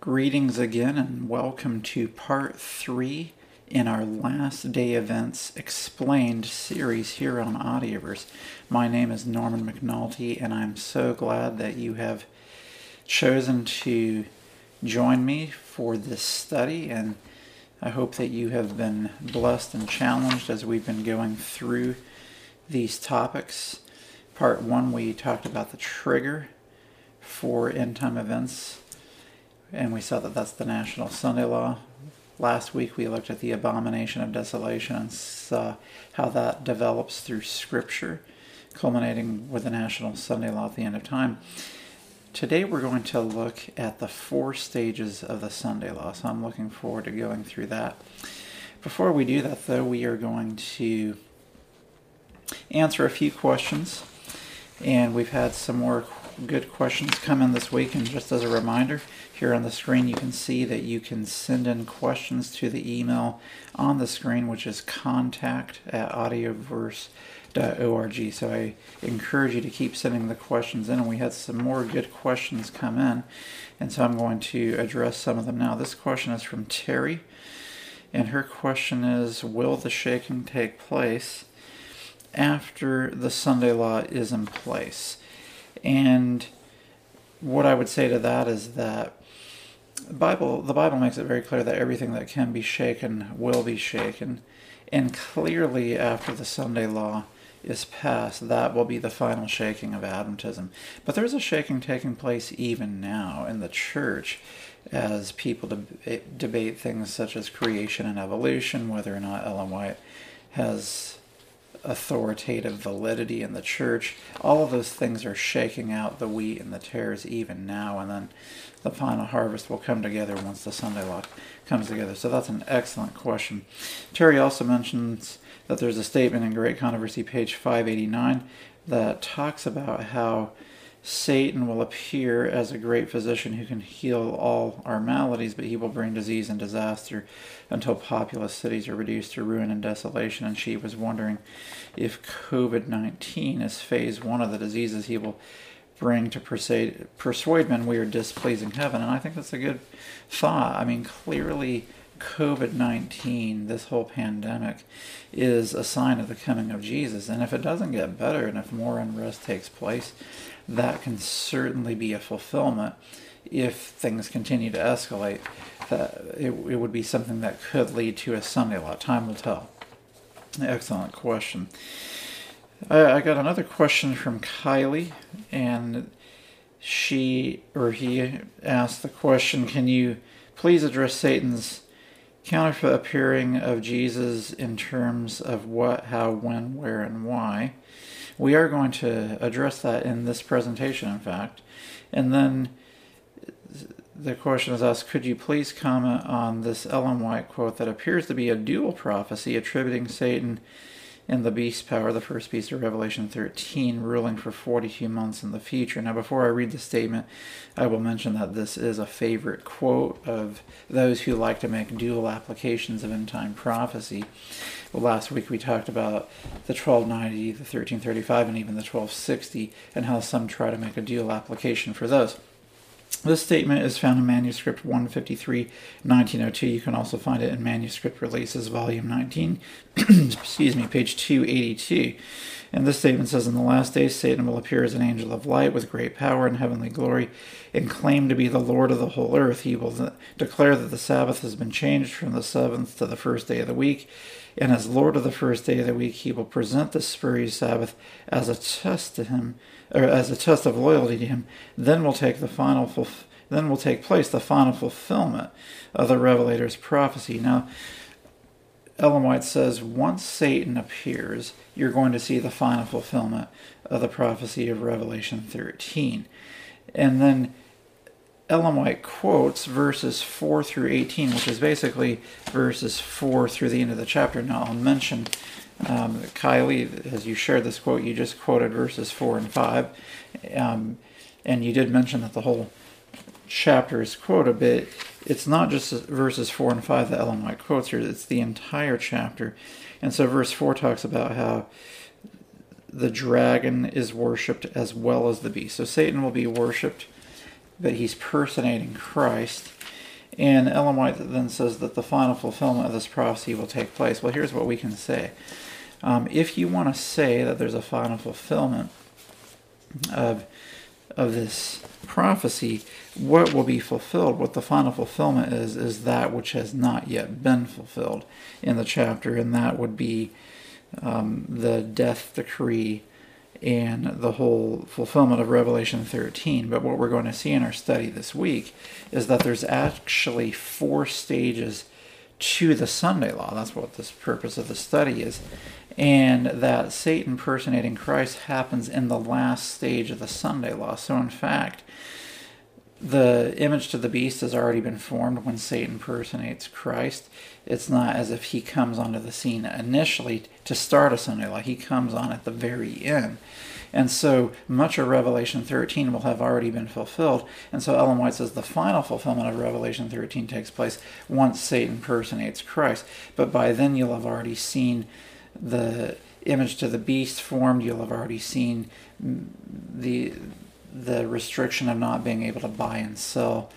Greetings again, and welcome to part three in our Last Day Events Explained series here on Audioverse. My name is Norman McNulty, and I'm so glad that you have chosen to join me for this study. And I hope that you have been blessed and challenged as we've been going through these topics. Part one, we talked about the trigger for end time events and we saw that that's the national Sunday law. Last week we looked at the abomination of desolation and saw how that develops through Scripture, culminating with the national Sunday law at the end of time. Today we're going to look at the four stages of the Sunday law, so I'm looking forward to going through that. Before we do that, though, we are going to answer a few questions, and we've had some more good questions come in this week. And just as a reminder, here on the screen you can see that you can send in questions to the email on the screen, which is contact at audioverse.org. So I encourage you to keep sending the questions in. And we had some more good questions come in. And so I'm going to address some of them now. This question is from Terry. And her question is Will the shaking take place after the Sunday law is in place? And what I would say to that is that Bible the Bible makes it very clear that everything that can be shaken will be shaken. And clearly after the Sunday law is passed, that will be the final shaking of Adventism. But there's a shaking taking place even now in the church as people deb- eh, debate things such as creation and evolution, whether or not Ellen White has authoritative validity in the church. All of those things are shaking out the wheat and the tares even now, and then the final harvest will come together once the Sunday law comes together. So that's an excellent question. Terry also mentions that there's a statement in Great Controversy, page 589, that talks about how Satan will appear as a great physician who can heal all our maladies, but he will bring disease and disaster until populous cities are reduced to ruin and desolation. And she was wondering if COVID 19 is phase one of the diseases he will bring to persuade, persuade men we are displeasing heaven. And I think that's a good thought. I mean, clearly. COVID 19, this whole pandemic, is a sign of the coming of Jesus. And if it doesn't get better and if more unrest takes place, that can certainly be a fulfillment if things continue to escalate. That it, it would be something that could lead to a Sunday law. Time will tell. Excellent question. I, got another question from Kylie, and she or he asked the question Can you please address Satan's counterfeit appearing of Jesus in terms of what, how, when, where, and why? We are going to address that in this presentation, in fact. And then the question is asked Could you please comment on this Ellen White quote that appears to be a dual prophecy attributing Satan in the beast power, the first beast of Revelation 13, ruling for 42 months in the future. Now, before I read the statement, I will mention that this is a favorite quote of those who like to make dual applications of end time prophecy. Last week we talked about the 1290, the 1335, and even the 1260, and how some try to make a dual application for those. This statement is found in Manuscript 153, 1902. You can also find it in Manuscript Releases, Volume 19, excuse me, page 282. And this statement says, In the last days, Satan will appear as an angel of light with great power and heavenly glory, and claim to be the Lord of the whole earth. He will declare that the Sabbath has been changed from the seventh to the first day of the week, and as Lord of the first day of the week, he will present the spurious Sabbath as a test to him or as a test of loyalty to him, then will take the final fulf- then will take place the final fulfillment of the revelator's prophecy. Now, Ellen White says once Satan appears, you're going to see the final fulfillment of the prophecy of Revelation 13. And then Ellen White quotes verses 4 through 18, which is basically verses 4 through the end of the chapter. Now, I'll mention um, Kylie, as you shared this quote, you just quoted verses 4 and 5. Um, and you did mention that the whole chapter is quoted, but it's not just verses 4 and 5 that Ellen White quotes here, it's the entire chapter. And so verse 4 talks about how the dragon is worshipped as well as the beast. So Satan will be worshipped, but he's personating Christ. And Ellen White then says that the final fulfillment of this prophecy will take place. Well, here's what we can say. Um, if you want to say that there's a final fulfillment of of this prophecy, what will be fulfilled, what the final fulfillment is, is that which has not yet been fulfilled in the chapter, and that would be um, the death decree and the whole fulfillment of Revelation 13. But what we're going to see in our study this week is that there's actually four stages to the Sunday law. That's what this purpose of the study is. And that Satan personating Christ happens in the last stage of the Sunday law. So, in fact, the image to the beast has already been formed when Satan personates Christ. It's not as if he comes onto the scene initially to start a Sunday law, he comes on at the very end. And so much of Revelation 13 will have already been fulfilled. And so Ellen White says the final fulfillment of Revelation 13 takes place once Satan personates Christ. But by then you'll have already seen the image to the beast formed. You'll have already seen the the restriction of not being able to buy and sell.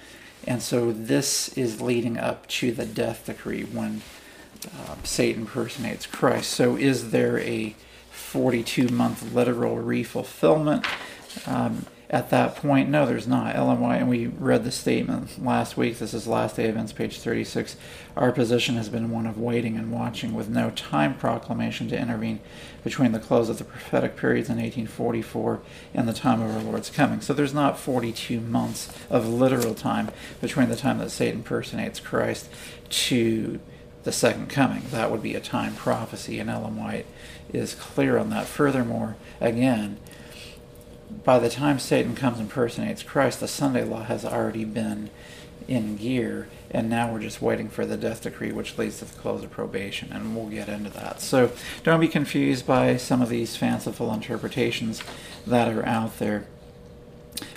And so this is leading up to the death decree when uh, Satan personates Christ. So is there a 42 month literal refulfillment? Um, at that point, no, there's not. Ellen White, and we read the statement last week. This is Last Day Events, page 36. Our position has been one of waiting and watching with no time proclamation to intervene between the close of the prophetic periods in 1844 and the time of our Lord's coming. So there's not 42 months of literal time between the time that Satan personates Christ to the second coming. That would be a time prophecy, and Ellen White is clear on that. Furthermore, again, by the time Satan comes and personates Christ, the Sunday law has already been in gear, and now we're just waiting for the death decree, which leads to the close of probation, and we'll get into that. So don't be confused by some of these fanciful interpretations that are out there.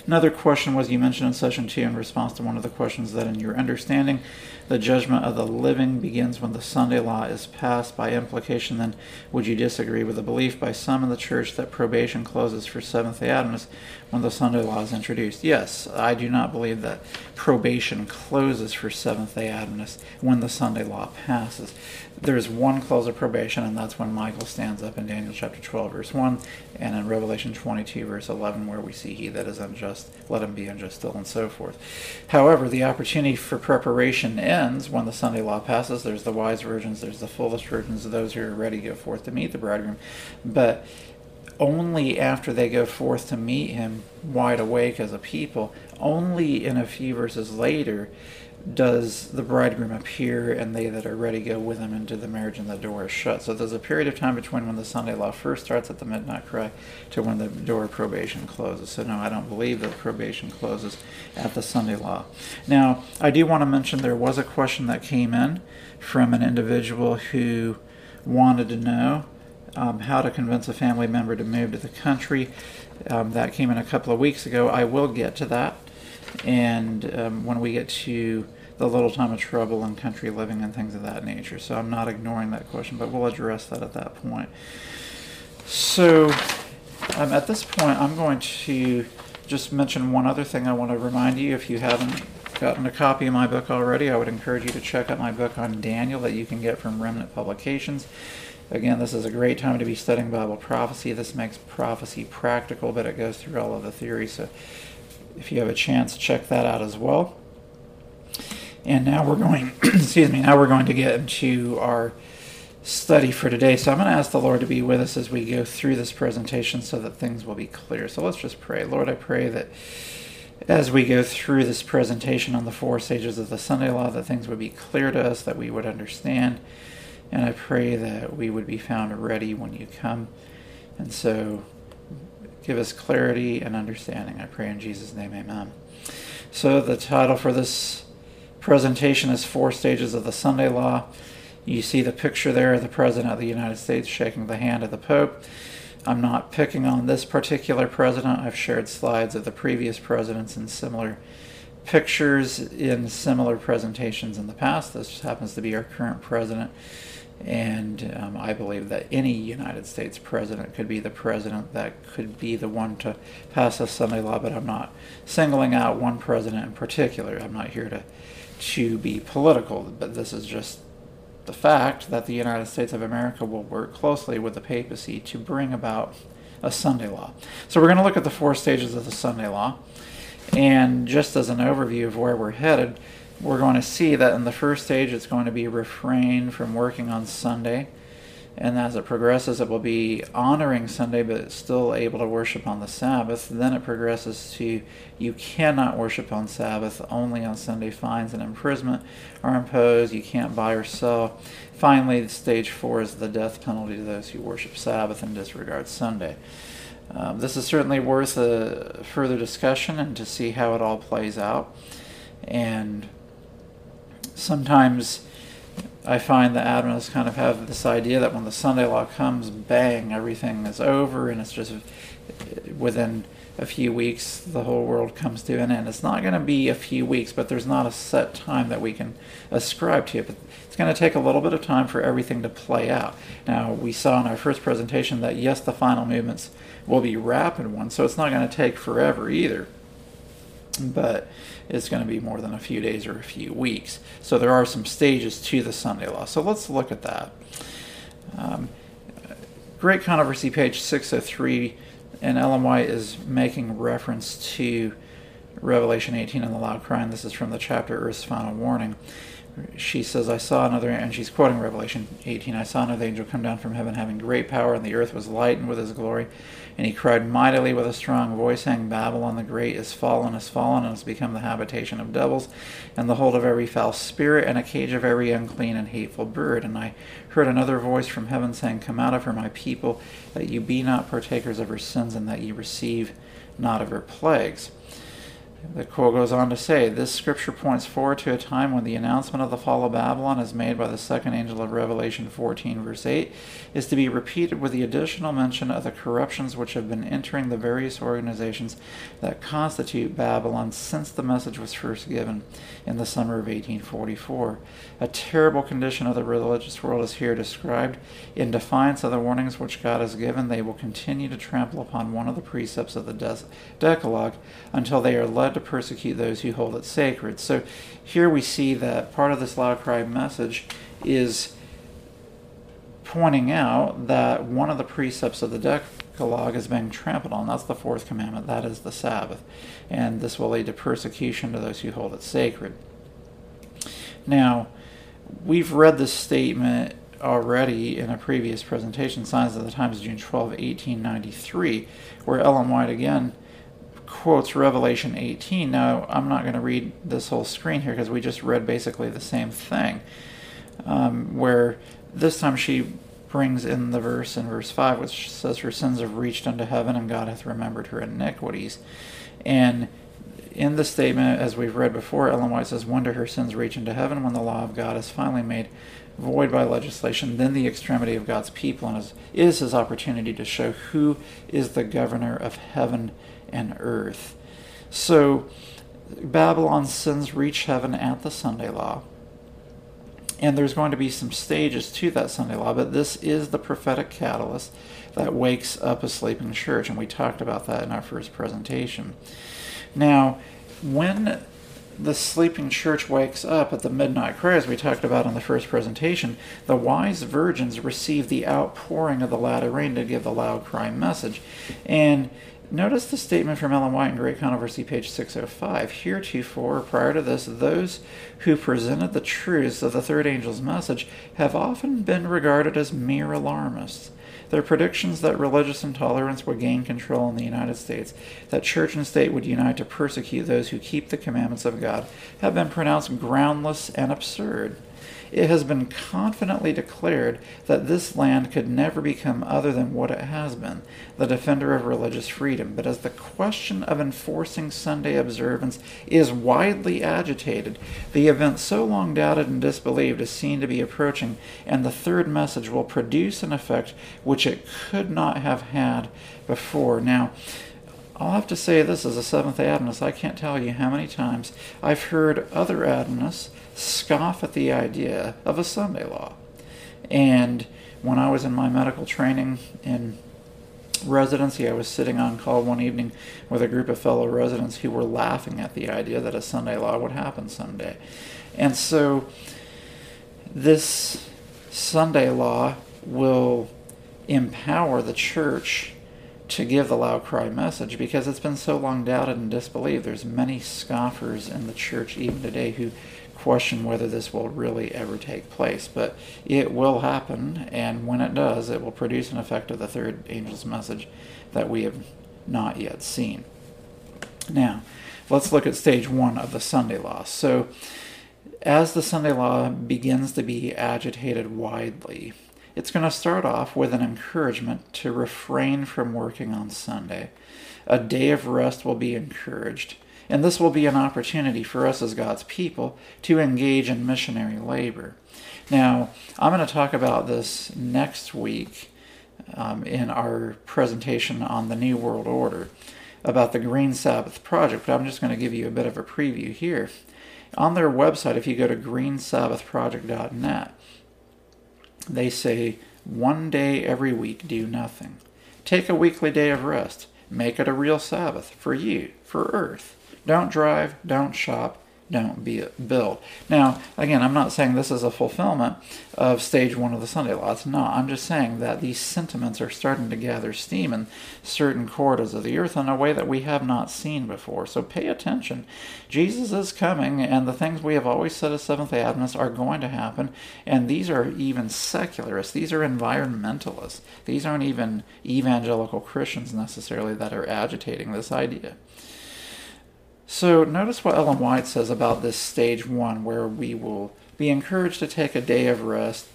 Another question was you mentioned in session two in response to one of the questions that in your understanding the judgment of the living begins when the Sunday law is passed. By implication, then, would you disagree with the belief by some in the church that probation closes for Seventh day Adventists when the Sunday law is introduced? Yes, I do not believe that probation closes for Seventh day Adventists when the Sunday law passes. There's one close of probation, and that's when Michael stands up in Daniel chapter 12, verse 1, and in Revelation 22, verse 11, where we see, He that is unjust, let him be unjust still, and so forth. However, the opportunity for preparation ends when the Sunday law passes. There's the wise virgins, there's the foolish virgins, those who are ready to go forth to meet the bridegroom. But only after they go forth to meet him wide awake as a people, only in a few verses later does the bridegroom appear and they that are ready go with him into the marriage and the door is shut. So there's a period of time between when the Sunday law first starts at the midnight cry to when the door of probation closes. So no, I don't believe that probation closes at the Sunday law. Now, I do want to mention there was a question that came in from an individual who wanted to know um, how to convince a family member to move to the country. Um, that came in a couple of weeks ago. I will get to that. And um, when we get to the little time of trouble and country living and things of that nature. So I'm not ignoring that question, but we'll address that at that point. So um, at this point, I'm going to just mention one other thing I want to remind you. If you haven't gotten a copy of my book already, I would encourage you to check out my book on Daniel that you can get from Remnant Publications. Again, this is a great time to be studying Bible prophecy. This makes prophecy practical, but it goes through all of the theory. So if you have a chance, check that out as well. And now we're going, excuse me, now we're going to get into our study for today. So I'm going to ask the Lord to be with us as we go through this presentation so that things will be clear. So let's just pray. Lord, I pray that as we go through this presentation on the four stages of the Sunday law, that things would be clear to us, that we would understand. And I pray that we would be found ready when you come. And so give us clarity and understanding. I pray in Jesus' name, amen. So the title for this presentation is Four Stages of the Sunday Law. You see the picture there of the President of the United States shaking the hand of the Pope. I'm not picking on this particular president. I've shared slides of the previous presidents and similar pictures in similar presentations in the past. This happens to be our current president. And um, I believe that any United States president could be the president that could be the one to pass a Sunday law, but I'm not singling out one president in particular. I'm not here to to be political, but this is just the fact that the United States of America will work closely with the papacy to bring about a Sunday law. So we're going to look at the four stages of the Sunday law. And just as an overview of where we're headed, we're going to see that in the first stage it's going to be refrain from working on Sunday. And as it progresses, it will be honoring Sunday but still able to worship on the Sabbath. Then it progresses to you cannot worship on Sabbath, only on Sunday. Fines and imprisonment are imposed. You can't buy or sell. Finally, stage four is the death penalty to those who worship Sabbath and disregard Sunday. Um, this is certainly worth a further discussion and to see how it all plays out. And sometimes I find that Adventists kind of have this idea that when the Sunday law comes, bang, everything is over, and it's just within a few weeks the whole world comes to an end. It's not going to be a few weeks, but there's not a set time that we can ascribe to it. But it's going to take a little bit of time for everything to play out. Now, we saw in our first presentation that yes, the final movements will be rapid ones, so it's not going to take forever either. But it's going to be more than a few days or a few weeks. So there are some stages to the Sunday law. So let's look at that. Um, Great Controversy, page 603, and White is making reference to Revelation 18 and the loud crying. This is from the chapter Earth's Final Warning she says, I saw another, and she's quoting Revelation 18, I saw another angel come down from heaven having great power, and the earth was lightened with his glory. And he cried mightily with a strong voice, saying, Babylon the Great is fallen, is fallen, and has become the habitation of devils, and the hold of every foul spirit, and a cage of every unclean and hateful bird. And I heard another voice from heaven saying, Come out of her, my people, that you be not partakers of her sins, and that ye receive not of her plagues. The quote goes on to say, This scripture points forward to a time when the announcement of the fall of Babylon, as made by the second angel of Revelation 14, verse 8, is to be repeated with the additional mention of the corruptions which have been entering the various organizations that constitute Babylon since the message was first given in the summer of 1844. A terrible condition of the religious world is here described. In defiance of the warnings which God has given, they will continue to trample upon one of the precepts of the Decalogue until they are led to persecute those who hold it sacred. So here we see that part of this loud cry message is pointing out that one of the precepts of the Decalogue is being trampled on. That's the fourth commandment, that is the Sabbath. And this will lead to persecution to those who hold it sacred. Now, we've read this statement already in a previous presentation, Signs of the Times, June 12, 1893, where Ellen White again quotes Revelation 18. Now, I'm not going to read this whole screen here because we just read basically the same thing, um, where this time she brings in the verse in verse 5, which says, Her sins have reached unto heaven, and God hath remembered her iniquities. And in the statement, as we've read before, Ellen White says, When do her sins reach into heaven? When the law of God is finally made void by legislation, then the extremity of God's people is, is his opportunity to show who is the governor of heaven and earth. So Babylon's sins reach heaven at the Sunday law. And there's going to be some stages to that Sunday law, but this is the prophetic catalyst that wakes up a sleeping church, and we talked about that in our first presentation. Now, when the sleeping church wakes up at the midnight cry, as we talked about in the first presentation, the wise virgins receive the outpouring of the latter rain to give the loud cry message. And Notice the statement from Ellen White in Great Controversy, page 605. Heretofore, prior to this, those who presented the truths of the third angel's message have often been regarded as mere alarmists. Their predictions that religious intolerance would gain control in the United States, that church and state would unite to persecute those who keep the commandments of God, have been pronounced groundless and absurd it has been confidently declared that this land could never become other than what it has been, the defender of religious freedom. But as the question of enforcing Sunday observance is widely agitated, the event so long doubted and disbelieved is seen to be approaching, and the third message will produce an effect which it could not have had before. Now, I'll have to say this as a Seventh Adventist. I can't tell you how many times I've heard other Adventists scoff at the idea of a Sunday law. And when I was in my medical training in residency, I was sitting on call one evening with a group of fellow residents who were laughing at the idea that a Sunday law would happen someday. And so this Sunday law will empower the church to give the loud cry message because it's been so long doubted and disbelieved. There's many scoffers in the church even today who question whether this will really ever take place. But it will happen, and when it does, it will produce an effect of the third angel's message that we have not yet seen. Now, let's look at stage one of the Sunday law. So, as the Sunday law begins to be agitated widely, it's going to start off with an encouragement to refrain from working on Sunday. A day of rest will be encouraged, and this will be an opportunity for us as God's people to engage in missionary labor. Now, I'm going to talk about this next week um, in our presentation on the New World Order about the Green Sabbath Project, but I'm just going to give you a bit of a preview here. On their website, if you go to greensabbathproject.net, they say one day every week do nothing. Take a weekly day of rest. Make it a real Sabbath for you, for Earth. Don't drive, don't shop, don't be build. Now, again, I'm not saying this is a fulfillment of stage one of the Sunday law. It's not. I'm just saying that these sentiments are starting to gather steam in certain corridors of the earth in a way that we have not seen before. So pay attention. Jesus is coming, and the things we have always said as Seventh day Adventists are going to happen. And these are even secularists. These are environmentalists. These aren't even evangelical Christians necessarily that are agitating this idea. So notice what Ellen White says about this stage one, where we will be encouraged to take a day of rest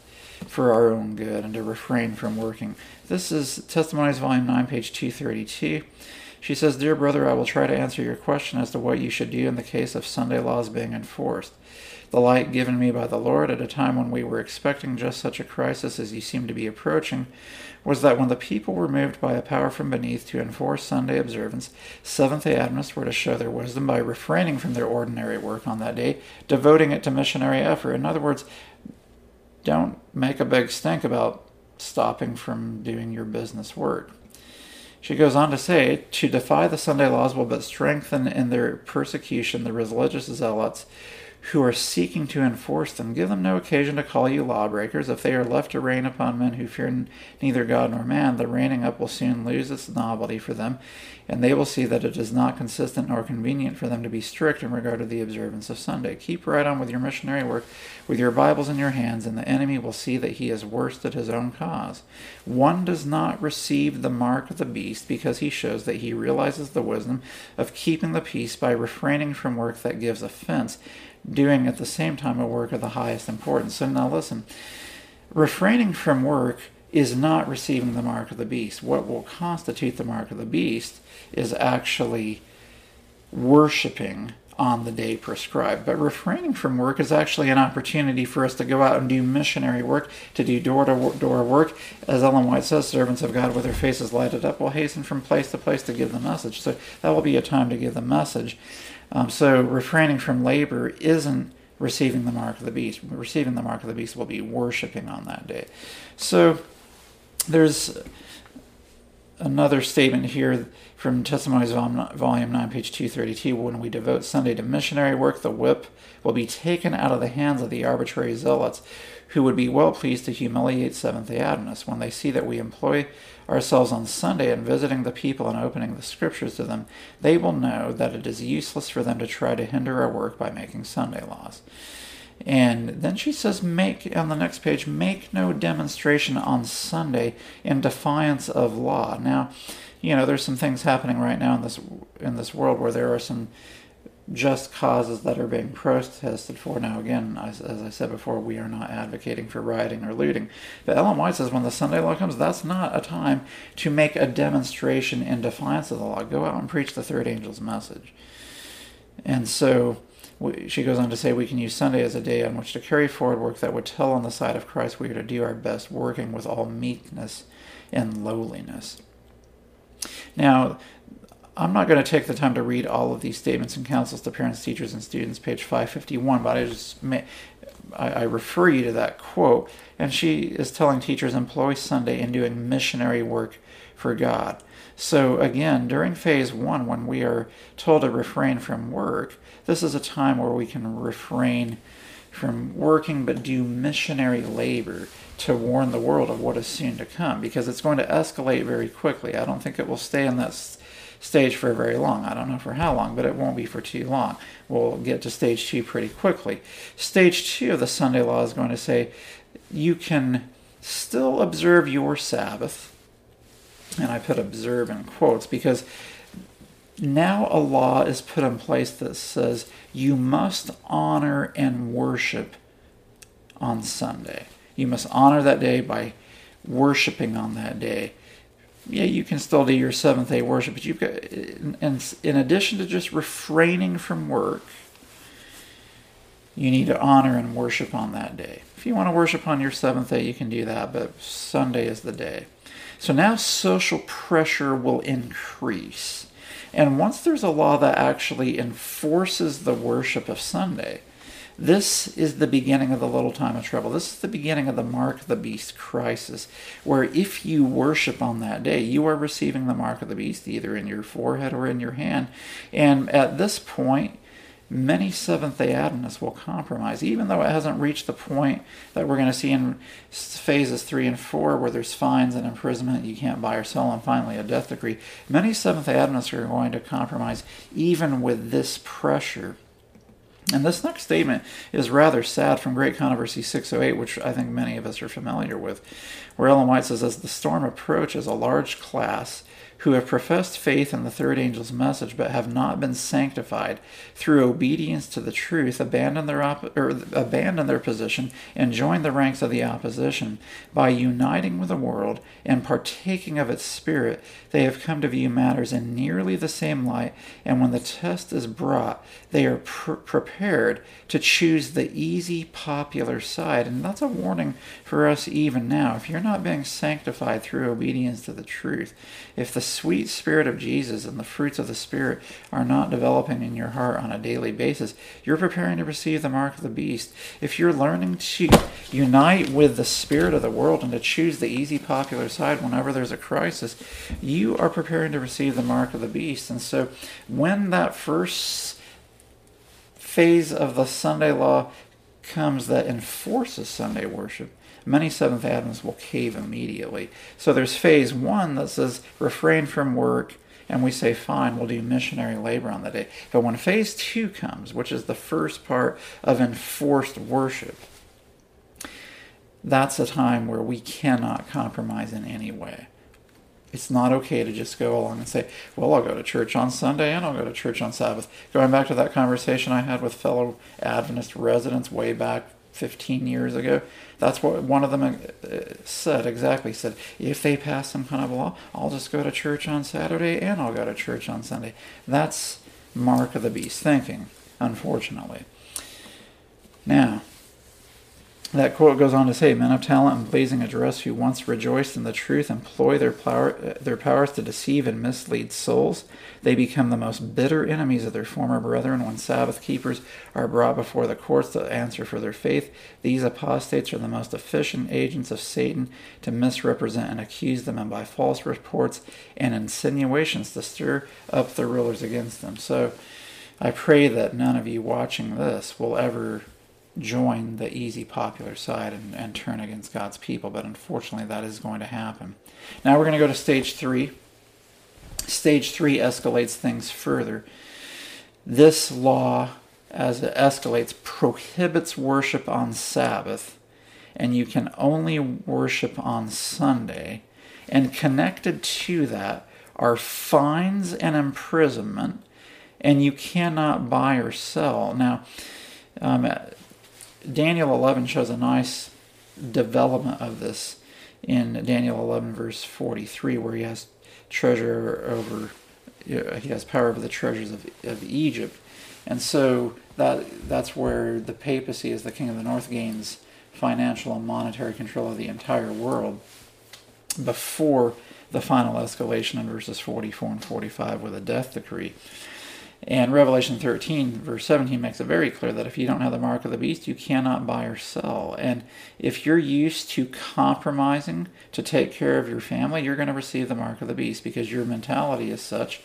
for our own good and to refrain from working. This is Testimonies, Volume 9, page 232. She says, Dear brother, I will try to answer your question as to what you should do in the case of Sunday laws being enforced. The light given me by the Lord at a time when we were expecting just such a crisis as you seem to be approaching was that when the people were moved by a power from beneath to enforce Sunday observance, Seventh day Adventists were to show their wisdom by refraining from their ordinary work on that day, devoting it to missionary effort. In other words, don't make a big stink about stopping from doing your business work. She goes on to say, to defy the Sunday laws will but strengthen in their persecution the religious zealots who are seeking to enforce them. Give them no occasion to call you lawbreakers. If they are left to rein upon men who fear neither God nor man, the reining up will soon lose its novelty for them, and they will see that it is not consistent nor convenient for them to be strict in regard to the observance of Sunday. Keep right on with your missionary work with your Bibles in your hands, and the enemy will see that he has worsted his own cause. One does not receive the mark of the beast because he shows that he realizes the wisdom of keeping the peace by refraining from work that gives offense doing at the same time a work of the highest importance. So now listen, refraining from work is not receiving the mark of the beast. What will constitute the mark of the beast is actually worshiping on the day prescribed. But refraining from work is actually an opportunity for us to go out and do missionary work, to do door to door work. As Ellen White says, servants of God with their faces lighted up will hasten from place to place to give the message. So that will be a time to give the message. Um, so refraining from labor isn't receiving the mark of the beast. Receiving the mark of the beast will be worshiping on that day. So there's another statement here from Testimonies Volume 9, page 232. When we devote Sunday to missionary work, the whip will be taken out of the hands of the arbitrary zealots who would be well pleased to humiliate Seventh day Adventists when they see that we employ ourselves on Sunday and visiting the people and opening the scriptures to them, they will know that it is useless for them to try to hinder our work by making Sunday laws. And then she says, make on the next page, make no demonstration on Sunday in defiance of law. Now, you know, there's some things happening right now in this in this world where there are some just causes that are being protested for. Now, again, as, as, I said before, we are not advocating for rioting or looting. But Ellen White says when the Sunday law comes, that's not a time to make a demonstration in defiance of the law. Go out and preach the third angel's message. And so we, she goes on to say we can use Sunday as a day on which to carry forward work that would tell on the side of Christ we are to do our best, working with all meekness and lowliness. Now, I'm not going to take the time to read all of these statements and counsels to parents, teachers, and students, page 551, but I just may, I, I refer you to that quote. And she is telling teachers employ Sunday in doing missionary work for God. So again, during phase one, when we are told to refrain from work, this is a time where we can refrain from working, but do missionary labor to warn the world of what is soon to come because it's going to escalate very quickly. I don't think it will stay in that stage for very long. I don't know for how long, but it won't be for too long. We'll get to stage two pretty quickly. Stage two of the Sunday law is going to say you can still observe your Sabbath. And I put observe in quotes because now a law is put in place that says you must honor and worship on Sunday. You must honor that day by worshiping on that day. Yeah, you can still do your seventh day worship, but you've got, and in addition to just refraining from work, you need to honor and worship on that day. If you want to worship on your seventh day, you can do that, but Sunday is the day. So now social pressure will increase. And once there's a law that actually enforces the worship of Sunday, this is the beginning of the little time of trouble. This is the beginning of the mark of the beast crisis, where if you worship on that day, you are receiving the mark of the beast either in your forehead or in your hand. And at this point, many Seventh day Adventists will compromise, even though it hasn't reached the point that we're going to see in phases three and four, where there's fines and imprisonment, you can't buy or sell, and finally a death decree. Many Seventh day Adventists are going to compromise, even with this pressure. And this next statement is rather sad from Great Controversy 608, which I think many of us are familiar with, where Ellen White says, As the storm approaches, a large class who have professed faith in the third angel's message but have not been sanctified through obedience to the truth abandon their op- or abandon their position and join the ranks of the opposition. By uniting with the world and partaking of its spirit they have come to view matters in nearly the same light and when the test is brought they are pr- prepared to choose the easy popular side. And that's a warning for us even now. If you're not being sanctified through obedience to the truth if the sweet spirit of Jesus and the fruits of the Spirit are not developing in your heart on a daily basis, you're preparing to receive the mark of the beast. If you're learning to unite with the spirit of the world and to choose the easy, popular side whenever there's a crisis, you are preparing to receive the mark of the beast. And so when that first phase of the Sunday law comes that enforces Sunday worship, many Seventh Adventists will cave immediately. So there's phase one that says refrain from work, and we say, fine, we'll do missionary labor on the day. But when phase two comes, which is the first part of enforced worship, that's a time where we cannot compromise in any way. It's not okay to just go along and say, well, I'll go to church on Sunday and I'll go to church on Sabbath. Going back to that conversation I had with fellow Adventist residents way back 15 years ago, that's what one of them uh, said exactly. Said, if they pass some kind of law, I'll just go to church on Saturday and I'll go to church on Sunday. That's mark of the beast thinking, unfortunately. Now, that quote goes on to say, Men of talent and blazing address who once rejoiced in the truth employ their, power, their powers to deceive and mislead souls. They become the most bitter enemies of their former brethren when Sabbath keepers are brought before the courts to answer for their faith. These apostates are the most efficient agents of Satan to misrepresent and accuse them, and by false reports and insinuations to stir up the rulers against them. So I pray that none of you watching this will ever join the easy popular side and, and turn against God's people, but unfortunately that is going to happen. Now we're going to go to stage three. Stage three escalates things further. This law, as it escalates, prohibits worship on Sabbath, and you can only worship on Sunday. And connected to that are fines and imprisonment, and you cannot buy or sell. Now, um, Daniel 11 shows a nice development of this in Daniel 11, verse 43, where he has treasure over, he has power over the treasures of, of Egypt. And so that that's where the papacy, as the king of the north, gains financial and monetary control of the entire world before the final escalation in verses 44 and 45 with a death decree. And Revelation 13, verse 17, makes it very clear that if you don't have the mark of the beast, you cannot buy or sell. And if you're used to compromising to take care of your family, you're going to receive the mark of the beast because your mentality is such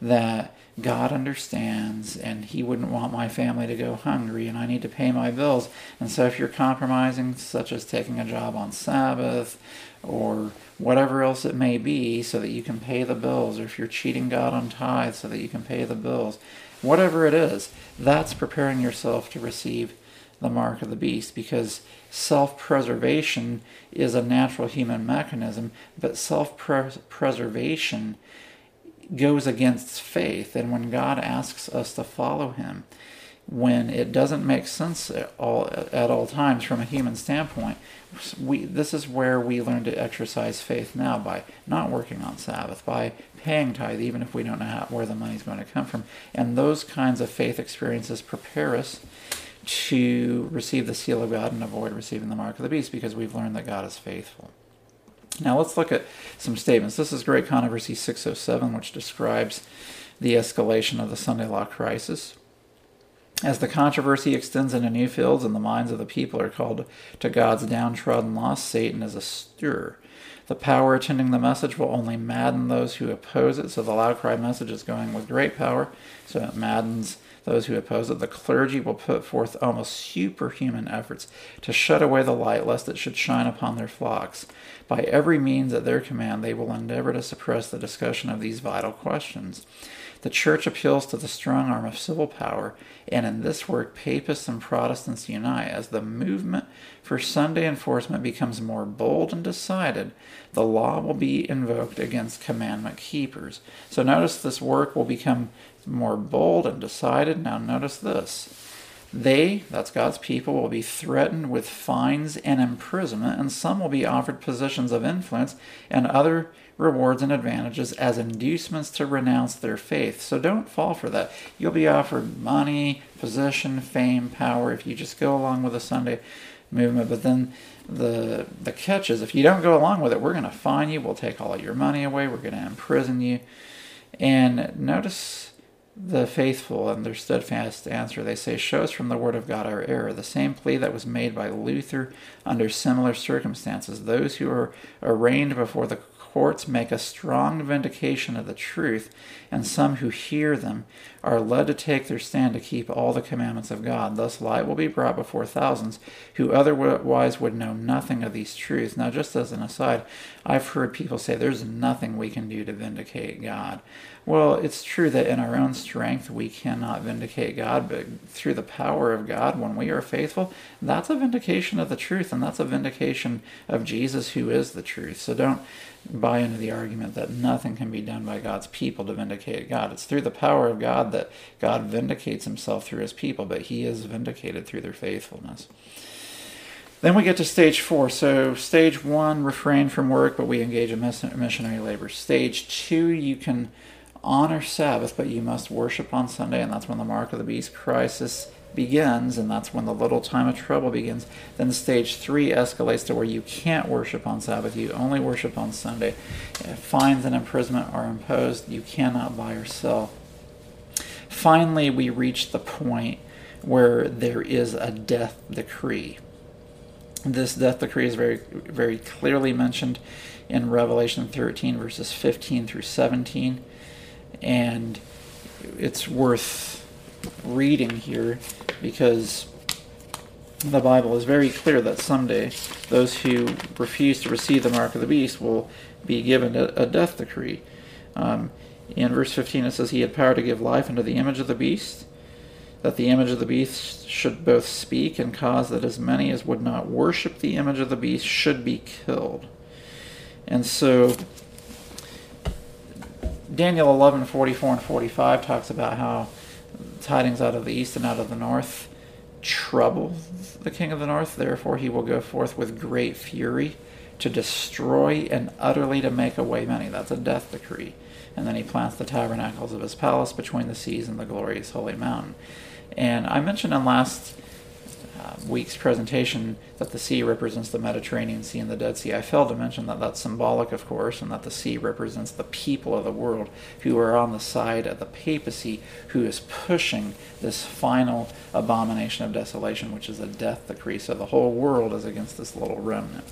that God understands and He wouldn't want my family to go hungry and I need to pay my bills. And so if you're compromising, such as taking a job on Sabbath or whatever else it may be, so that you can pay the bills, or if you're cheating God on tithes so that you can pay the bills, whatever it is, that's preparing yourself to receive the mark of the beast because self preservation is a natural human mechanism, but self preservation goes against faith. And when God asks us to follow Him, when it doesn't make sense at all, at all times from a human standpoint, we, this is where we learn to exercise faith now by not working on Sabbath, by paying tithe, even if we don't know how, where the money's going to come from. And those kinds of faith experiences prepare us to receive the seal of God and avoid receiving the mark of the beast because we've learned that God is faithful. Now let's look at some statements. This is Great Controversy 607, which describes the escalation of the Sunday law crisis. As the controversy extends into new fields and the minds of the people are called to God's downtrodden lost, Satan is a stir. The power attending the message will only madden those who oppose it. So the loud cry message is going with great power, so it maddens those who oppose it. The clergy will put forth almost superhuman efforts to shut away the light, lest it should shine upon their flocks. By every means at their command, they will endeavor to suppress the discussion of these vital questions. The Church appeals to the strong arm of civil power, and in this work, Papists and Protestants unite. As the movement for Sunday enforcement becomes more bold and decided, the law will be invoked against commandment keepers. So notice this work will become more bold and decided. Now, notice this. They, that's God's people, will be threatened with fines and imprisonment, and some will be offered positions of influence and other rewards and advantages as inducements to renounce their faith. So don't fall for that. You'll be offered money, position, fame, power if you just go along with the Sunday movement. But then the the catch is if you don't go along with it, we're going to fine you. We'll take all of your money away. We're going to imprison you. And notice the faithful and their steadfast answer. They say, Show us from the Word of God our error. The same plea that was made by Luther under similar circumstances. Those who are arraigned before the courts make a strong vindication of the truth, and some who hear them are led to take their stand to keep all the commandments of God. Thus, light will be brought before thousands who otherwise would know nothing of these truths. Now, just as an aside, I've heard people say there's nothing we can do to vindicate God. Well, it's true that in our own strength we cannot vindicate God, but through the power of God, when we are faithful, that's a vindication of the truth, and that's a vindication of Jesus, who is the truth. So don't buy into the argument that nothing can be done by God's people to vindicate God. It's through the power of God that God vindicates himself through his people, but he is vindicated through their faithfulness. Then we get to stage four. So, stage one, refrain from work, but we engage in missionary labor. Stage two, you can honor Sabbath, but you must worship on Sunday, and that's when the mark of the beast crisis begins, and that's when the little time of trouble begins. Then stage three escalates to where you can't worship on Sabbath, you only worship on Sunday. Fines and imprisonment are imposed, you cannot buy or sell. Finally, we reach the point where there is a death decree. This death decree is very, very clearly mentioned in Revelation 13, verses 15 through 17, and it's worth reading here because the Bible is very clear that someday those who refuse to receive the mark of the beast will be given a, a death decree. Um, in verse 15 it says, He had power to give life unto the image of the beast, that the image of the beast should both speak and cause that as many as would not worship the image of the beast should be killed. And so Daniel 11, 44 and 45 talks about how tidings out of the east and out of the north trouble the king of the north. Therefore, he will go forth with great fury to destroy and utterly to make away many. That's a death decree. And then he plants the tabernacles of his palace between the seas and the glorious holy mountain. And I mentioned in last uh, week's presentation that the sea represents the Mediterranean Sea and the Dead Sea, I failed to mention that that's symbolic, of course, and that the sea represents the people of the world who are on the side of the papacy who is pushing this final abomination of desolation, which is a death decree. So the whole world is against this little remnant.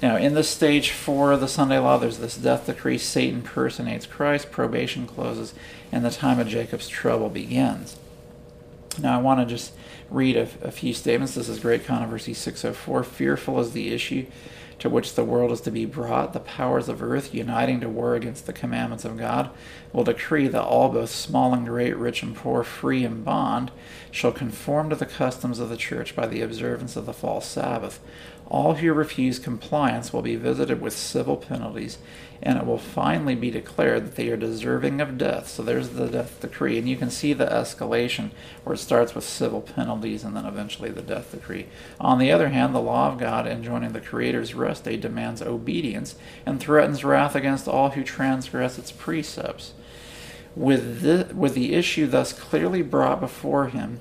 Now, in this stage four of the Sunday law, there's this death decree. Satan personates Christ, probation closes, and the time of Jacob's trouble begins. Now, I want to just read a, a, few statements. This is Great Controversy 604. Fearful is the issue to which the world is to be brought. The powers of earth, uniting to war against the commandments of God, will decree that all, both small and great, rich and poor, free and bond, shall conform to the customs of the church by the observance of the false Sabbath. All who refuse compliance will be visited with civil penalties, and it will finally be declared that they are deserving of death. So there's the death decree, and you can see the escalation where it starts with civil penalties and then eventually the death decree. On the other hand, the law of God enjoining the Creator's rest day demands obedience and threatens wrath against all who transgress its precepts. With the, with the issue thus clearly brought before him,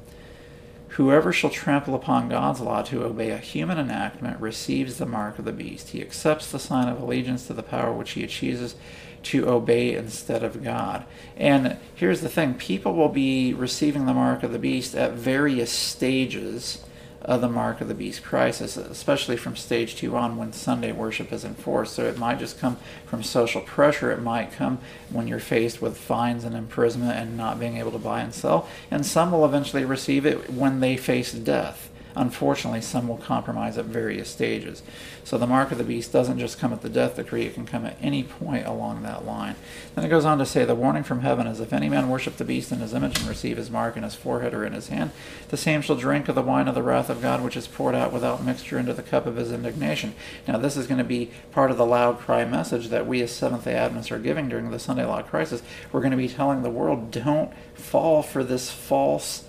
Whoever shall trample upon God's law to obey a human enactment receives the mark of the beast. He accepts the sign of allegiance to the power which he chooses to obey instead of God. And here's the thing people will be receiving the mark of the beast at various stages uh, the mark of the beast crisis, especially from stage two on when Sunday worship is enforced. So it might just come from social pressure. It might come when you're faced with fines and imprisonment and not being able to buy and sell. And some will eventually receive it when they face death. Unfortunately, some will compromise at various stages. So the mark of the beast doesn't just come at the death decree, it can come at any point along that line. Then it goes on to say the warning from heaven is if any man worship the beast in his image and receive his mark in his forehead or in his hand, the same shall drink of the wine of the wrath of God, which is poured out without mixture into the cup of his indignation. Now, this is going to be part of the loud cry message that we as Seventh day Adventists are giving during the Sunday Law crisis. We're going to be telling the world don't fall for this false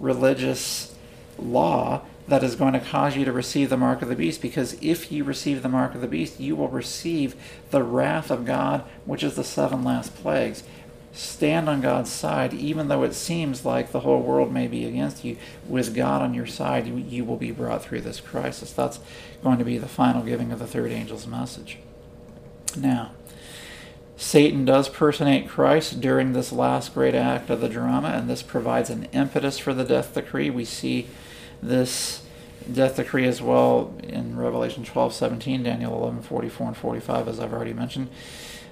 religious law that is going to cause you to receive the mark of the beast because if you receive the mark of the beast you will receive the wrath of God which is the seven last plagues. Stand on God's side even though it seems like the whole world may be against you. With God on your side you, you will be brought through this crisis. That's going to be the final giving of the third angel's message. Now Satan does personate Christ during this last great act of the drama, and this provides an impetus for the death decree. We see this death decree as well in Revelation 12, 17, Daniel 11, 44, and 45, as I've already mentioned.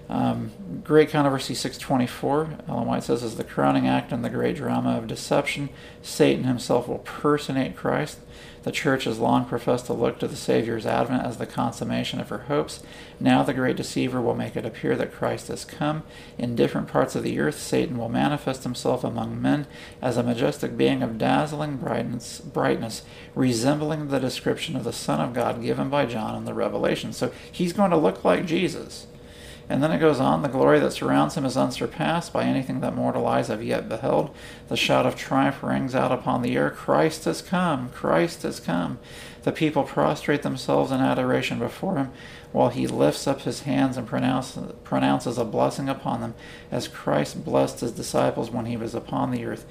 Um, great Controversy 624, Ellen White says, is the crowning act in the great drama of deception. Satan himself will personate Christ. The church has long professed to look to the Savior's advent as the consummation of her hopes. Now the great deceiver will make it appear that Christ has come. In different parts of the earth, Satan will manifest himself among men as a majestic being of dazzling brightness, brightness, resembling the description of the Son of God given by John in the Revelation. So he's going to look like Jesus. And then it goes on, the glory that surrounds him is unsurpassed by anything that mortal eyes have yet beheld. The shout of triumph rings out upon the air Christ has come! Christ has come! The people prostrate themselves in adoration before him, while he lifts up his hands and pronounce, pronounces a blessing upon them, as Christ blessed his disciples when he was upon the earth.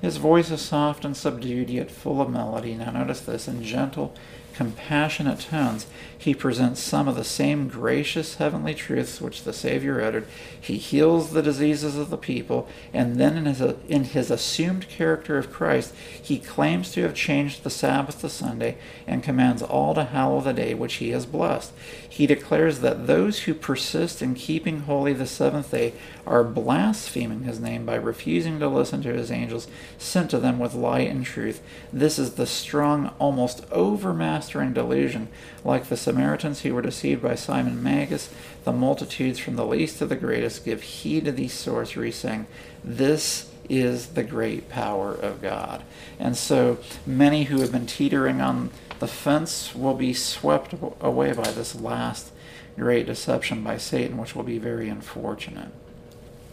His voice is soft and subdued, yet full of melody. Now, notice this, in gentle compassionate tones, he presents some of the same gracious heavenly truths which the Savior uttered. He heals the diseases of the people, and then in his, in his assumed character of Christ, he claims to have changed the Sabbath to Sunday and commands all to hallow the day which he has blessed. He declares that those who persist in keeping holy the seventh day are blaspheming his name by refusing to listen to his angels sent to them with light and truth. This is the strong, almost overmastering delusion, like the Samaritans who were deceived by Simon Magus. The multitudes from the least to the greatest give heed to these sorceries, saying, This is the great power of God. And so many who have been teetering on the fence will be swept away by this last great deception by Satan, which will be very unfortunate.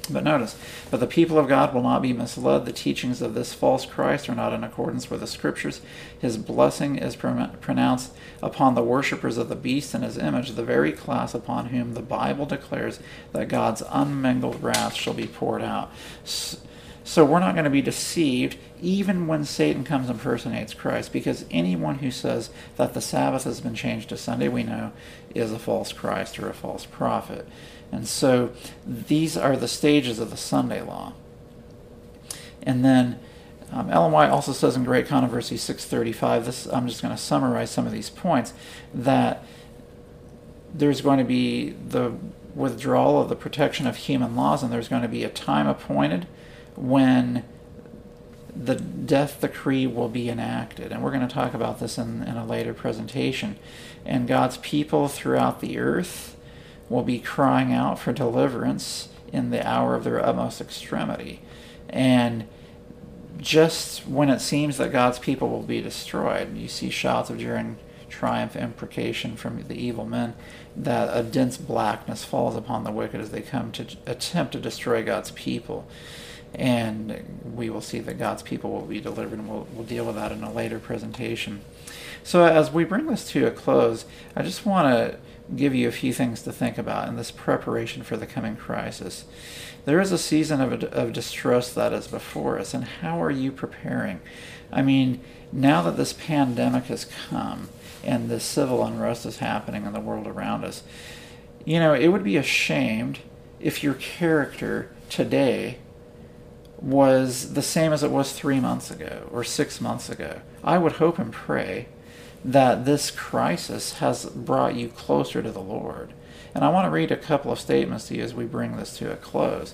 But notice, but the people of God will not be misled. The teachings of this false Christ are not in accordance with the Scriptures. His blessing is pronounced upon the worshippers of the beast and his image, the very class upon whom the Bible declares that God's unmingled wrath shall be poured out. So we're not going to be deceived even when Satan comes and impersonates Christ, because anyone who says that the Sabbath has been changed to Sunday, we know, is a false Christ or a false prophet. And so these are the stages of the Sunday law. And then um, Ellen White also says in Great Controversy 635, this, I'm just going to summarize some of these points, that there's going to be the withdrawal of the protection of human laws, and there's going to be a time appointed when the death decree will be enacted. And we're going to talk about this in, in a later presentation. And God's people throughout the earth will be crying out for deliverance in the hour of their utmost extremity. And just when it seems that God's people will be destroyed, you see shouts of jeering triumph imprecation from the evil men that a dense blackness falls upon the wicked as they come to attempt to destroy God's people and we will see that God's people will be delivered, and we'll, we'll deal with that in a later presentation. So, as we bring this to a close, I just want to give you a few things to think about in this preparation for the coming crisis. There is a season of, of distress that is before us, and how are you preparing? I mean, now that this pandemic has come and the civil unrest is happening in the world around us, you know, it would be ashamed if your character today was the same as it was three months ago or six months ago. I would hope and pray that this crisis has brought you closer to the Lord. And I want to read a couple of statements to you as we bring this to a close.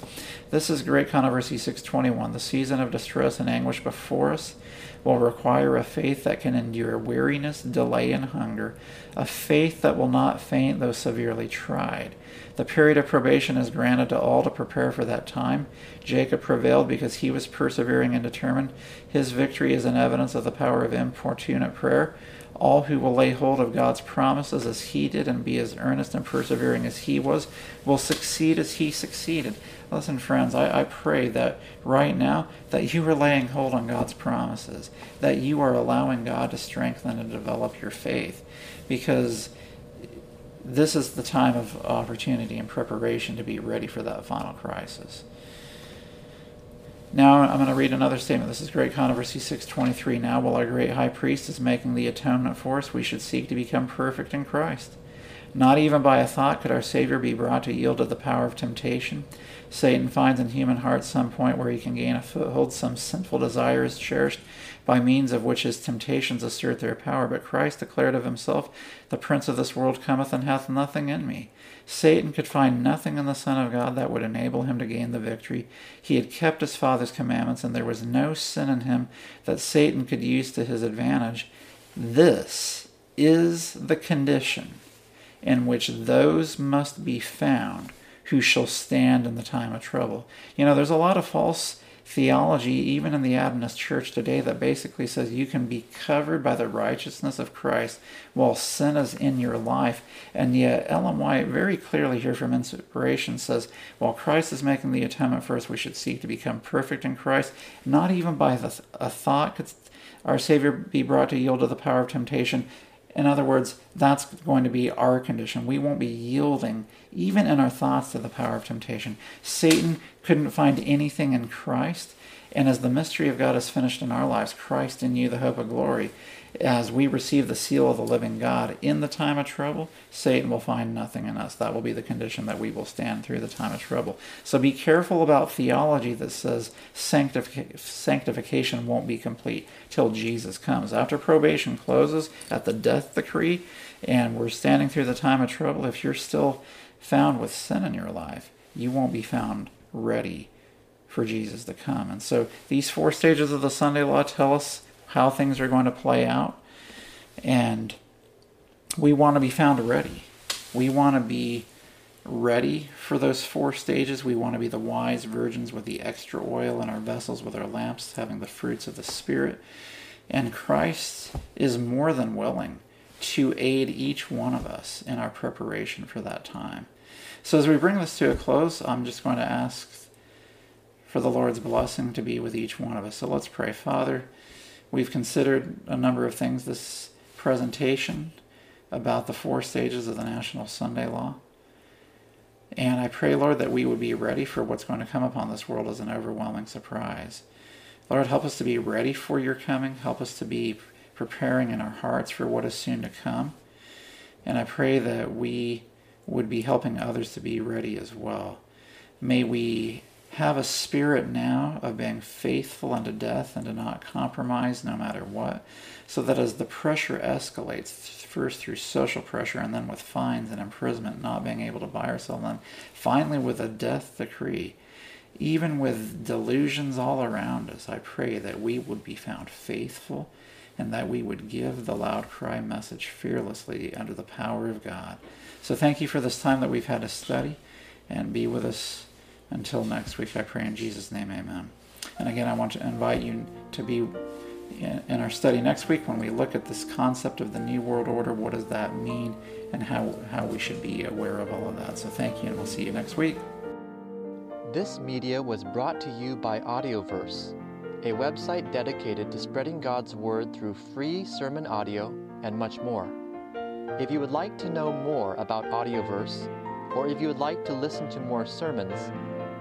This is Great Controversy 621. The season of distress and anguish before us will require a faith that can endure weariness, delay, and hunger, a faith that will not faint though severely tried. The period of probation is granted to all to prepare for that time. Jacob prevailed because he was persevering and determined. His victory is an evidence of the power of importunate prayer. All who will lay hold of God's promises as he did and be as earnest and persevering as he was will succeed as he succeeded. Listen, friends, I, I pray that right now that you are laying hold on God's promises, that you are allowing God to strengthen and develop your faith, because this is the time of opportunity and preparation to be ready for that final crisis. Now I'm going to read another statement. This is Great Controversy 623. Now, while our great high priest is making the atonement for us, we should seek to become perfect in Christ. Not even by a thought could our Savior be brought to yield to the power of temptation. Satan finds in human hearts some point where he can gain a foothold, some sinful desire is cherished, by means of which his temptations assert their power. But Christ declared of himself, The prince of this world cometh and hath nothing in me. Satan could find nothing in the Son of God that would enable him to gain the victory. He had kept his Father's commandments, and there was no sin in him that Satan could use to his advantage. This is the condition in which those must be found who shall stand in the time of trouble. You know, there's a lot of false theology, even in the Adventist church today, that basically says you can be covered by the righteousness of Christ while sin is in your life. And yet, Ellen White very clearly here from Inspiration says, while Christ is making the atonement for us, we should seek to become perfect in Christ. Not even by a thought could our Savior be brought to yield to the power of temptation. In other words, that's going to be our condition. We won't be yielding, even in our thoughts, to the power of temptation. Satan couldn't find anything in Christ. And as the mystery of God is finished in our lives, Christ in you, the hope of glory, as we receive the seal of the living God in the time of trouble, Satan will find nothing in us. That will be the condition that we will stand through the time of trouble. So be careful about theology that says sanctific- sanctification won't be complete till Jesus comes. After probation closes at the death decree, and we're standing through the time of trouble, if you're still found with sin in your life, you won't be found ready for Jesus to come. And so these four stages of the Sunday law tell us how things are going to play out. And we want to be found ready. We want to be ready for those four stages. We want to be the wise virgins with the extra oil in our vessels, with our lamps having the fruits of the Spirit. And Christ is more than willing to aid each one of us in our preparation for that time. So, as we bring this to a close, I'm just going to ask for the Lord's blessing to be with each one of us. So, let's pray. Father, we've considered a number of things this presentation about the four stages of the National Sunday Law. And I pray, Lord, that we would be ready for what's going to come upon this world as an overwhelming surprise. Lord, help us to be ready for your coming. Help us to be preparing in our hearts for what is soon to come. And I pray that we would be helping others to be ready as well. May we have a spirit now of being faithful unto death and to not compromise no matter what, so that as the pressure escalates, first through social pressure and then with fines and imprisonment, not being able to buy or sell them, finally with a death decree, even with delusions all around us, I pray that we would be found faithful and that we would give the loud cry message fearlessly under the power of God. So thank you for this time that we've had to study and be with us until next week. I pray in Jesus' name, amen. And again, I want to invite you to be in our study next week when we look at this concept of the New World Order. What does that mean and how, how we should be aware of all of that. So thank you, and we'll see you next week. This media was brought to you by Audioverse a website dedicated to spreading God's Word through free sermon audio and much more. If you would like to know more about Audioverse, or if you would like to listen to more sermons,